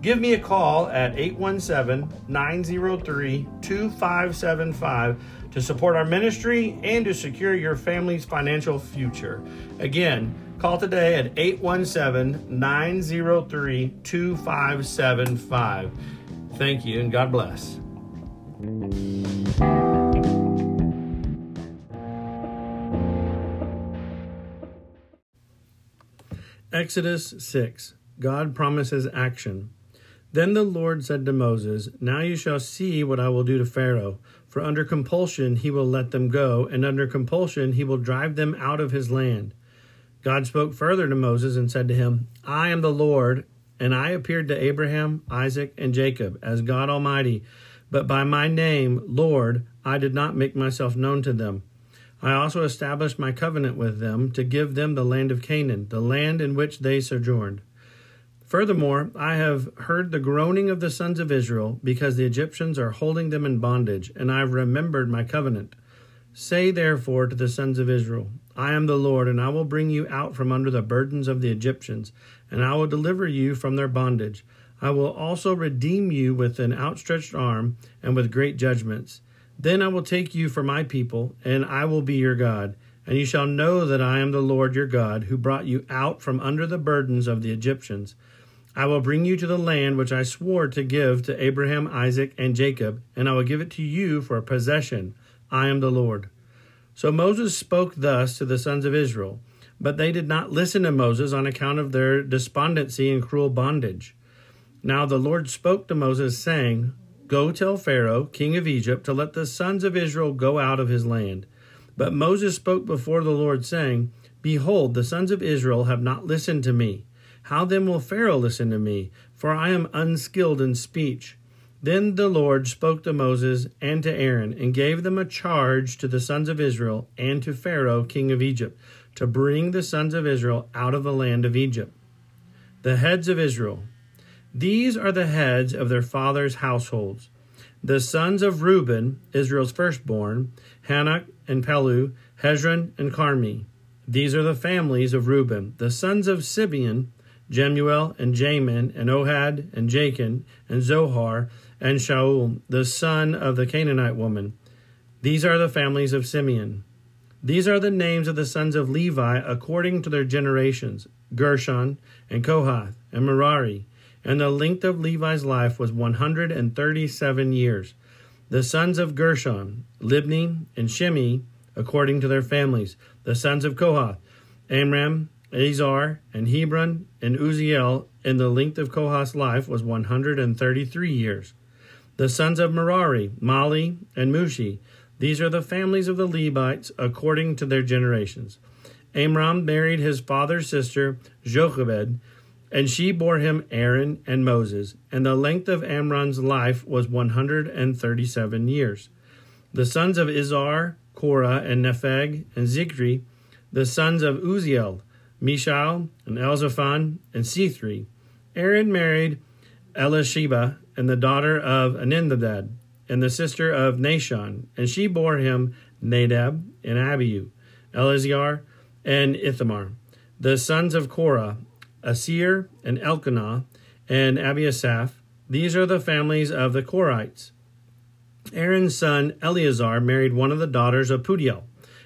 Give me a call at 817 903 2575 to support our ministry and to secure your family's financial future. Again, call today at 817 903 2575. Thank you and God bless. Exodus 6 God promises action. Then the Lord said to Moses, Now you shall see what I will do to Pharaoh. For under compulsion he will let them go, and under compulsion he will drive them out of his land. God spoke further to Moses and said to him, I am the Lord, and I appeared to Abraham, Isaac, and Jacob as God Almighty. But by my name, Lord, I did not make myself known to them. I also established my covenant with them to give them the land of Canaan, the land in which they sojourned. Furthermore, I have heard the groaning of the sons of Israel, because the Egyptians are holding them in bondage, and I have remembered my covenant. Say therefore to the sons of Israel, I am the Lord, and I will bring you out from under the burdens of the Egyptians, and I will deliver you from their bondage. I will also redeem you with an outstretched arm and with great judgments. Then I will take you for my people, and I will be your God. And you shall know that I am the Lord your God, who brought you out from under the burdens of the Egyptians. I will bring you to the land which I swore to give to Abraham, Isaac, and Jacob, and I will give it to you for a possession. I am the Lord. So Moses spoke thus to the sons of Israel, but they did not listen to Moses on account of their despondency and cruel bondage. Now the Lord spoke to Moses, saying, Go tell Pharaoh, king of Egypt, to let the sons of Israel go out of his land. But Moses spoke before the Lord, saying, Behold, the sons of Israel have not listened to me. How then will Pharaoh listen to me? For I am unskilled in speech. Then the Lord spoke to Moses and to Aaron, and gave them a charge to the sons of Israel and to Pharaoh, king of Egypt, to bring the sons of Israel out of the land of Egypt. The heads of Israel. These are the heads of their fathers' households. The sons of Reuben, Israel's firstborn, Hanoch and Pallu, Hezron and Carmi. These are the families of Reuben. The sons of Simeon, Jemuel and Jamin and Ohad and Jachin and Zohar and Shaul, the son of the Canaanite woman. These are the families of Simeon. These are the names of the sons of Levi according to their generations Gershon and Kohath and Merari. And the length of Levi's life was 137 years. The sons of Gershon, Libni and Shimei, according to their families. The sons of Kohath, Amram Izhar, and Hebron, and Uzziel, and the length of Kohath's life was 133 years. The sons of Merari, Mahli, and Mushi. These are the families of the Levites according to their generations. Amram married his father's sister, Jochebed, and she bore him Aaron and Moses, and the length of Amram's life was 137 years. The sons of Izhar, Korah, and Nepheg, and Zichri, the sons of Uzziel, Mishael, and Elzaphan, and Sithri. Aaron married Elisheba, and the daughter of Amminadab, and the sister of Nahshon, and she bore him Nadab and Abihu, Eleazar, and Ithamar. The sons of Korah, Assir, and Elkanah, and Abiasaph. These are the families of the Korites. Aaron's son Eleazar married one of the daughters of Putiel,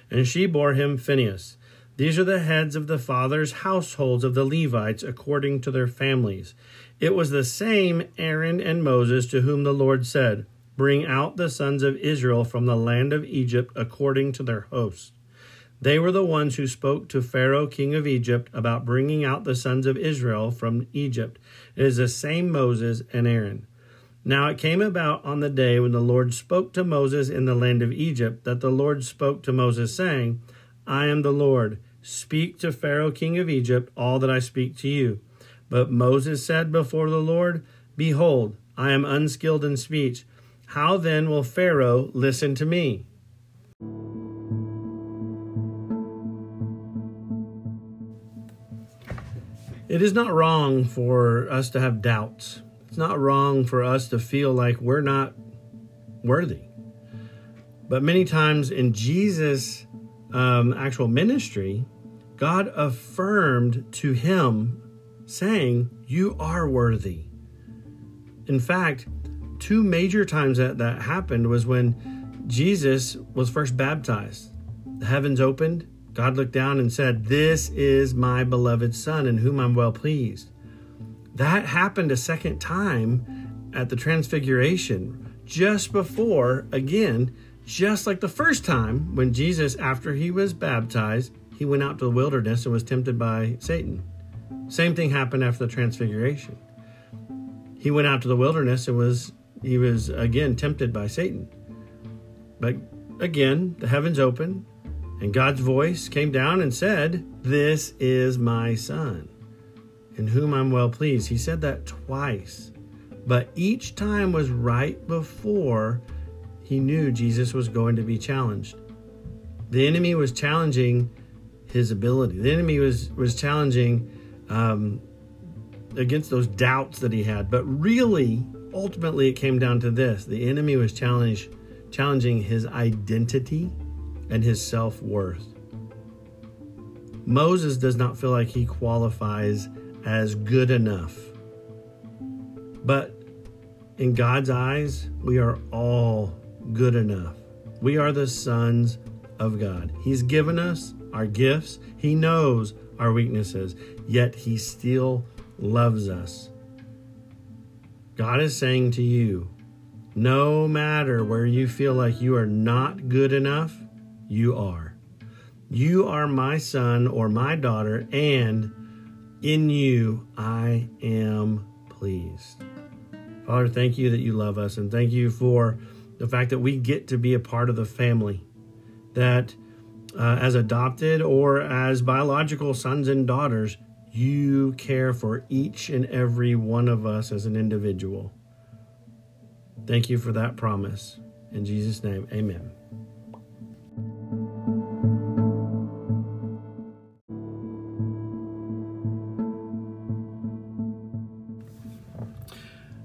and she bore him Phinehas. These are the heads of the fathers' households of the Levites according to their families. It was the same Aaron and Moses to whom the Lord said, Bring out the sons of Israel from the land of Egypt according to their hosts. They were the ones who spoke to Pharaoh, king of Egypt, about bringing out the sons of Israel from Egypt. It is the same Moses and Aaron. Now it came about on the day when the Lord spoke to Moses in the land of Egypt that the Lord spoke to Moses, saying, I am the Lord. Speak to Pharaoh, king of Egypt, all that I speak to you. But Moses said before the Lord, Behold, I am unskilled in speech. How then will Pharaoh listen to me? It is not wrong for us to have doubts. It's not wrong for us to feel like we're not worthy. But many times in Jesus' um, actual ministry, God affirmed to him, saying, You are worthy. In fact, two major times that that happened was when Jesus was first baptized. The heavens opened, God looked down and said, This is my beloved Son in whom I'm well pleased. That happened a second time at the Transfiguration, just before, again, just like the first time when Jesus, after he was baptized, he went out to the wilderness and was tempted by Satan. Same thing happened after the Transfiguration. He went out to the wilderness and was he was again tempted by Satan. But again, the heavens opened, and God's voice came down and said, This is my son, in whom I'm well pleased. He said that twice, but each time was right before he knew Jesus was going to be challenged. The enemy was challenging his ability, the enemy was, was challenging um, against those doubts that he had. But really, ultimately, it came down to this the enemy was challenge, challenging his identity and his self worth. Moses does not feel like he qualifies as good enough. But in God's eyes, we are all good enough. We are the sons of God. He's given us our gifts, He knows our weaknesses, yet He still loves us. God is saying to you, no matter where you feel like you are not good enough, you are. You are my son or my daughter, and in you I am pleased. Father, thank you that you love us, and thank you for the fact that we get to be a part of the family, that uh, as adopted or as biological sons and daughters, you care for each and every one of us as an individual. Thank you for that promise. In Jesus' name, amen.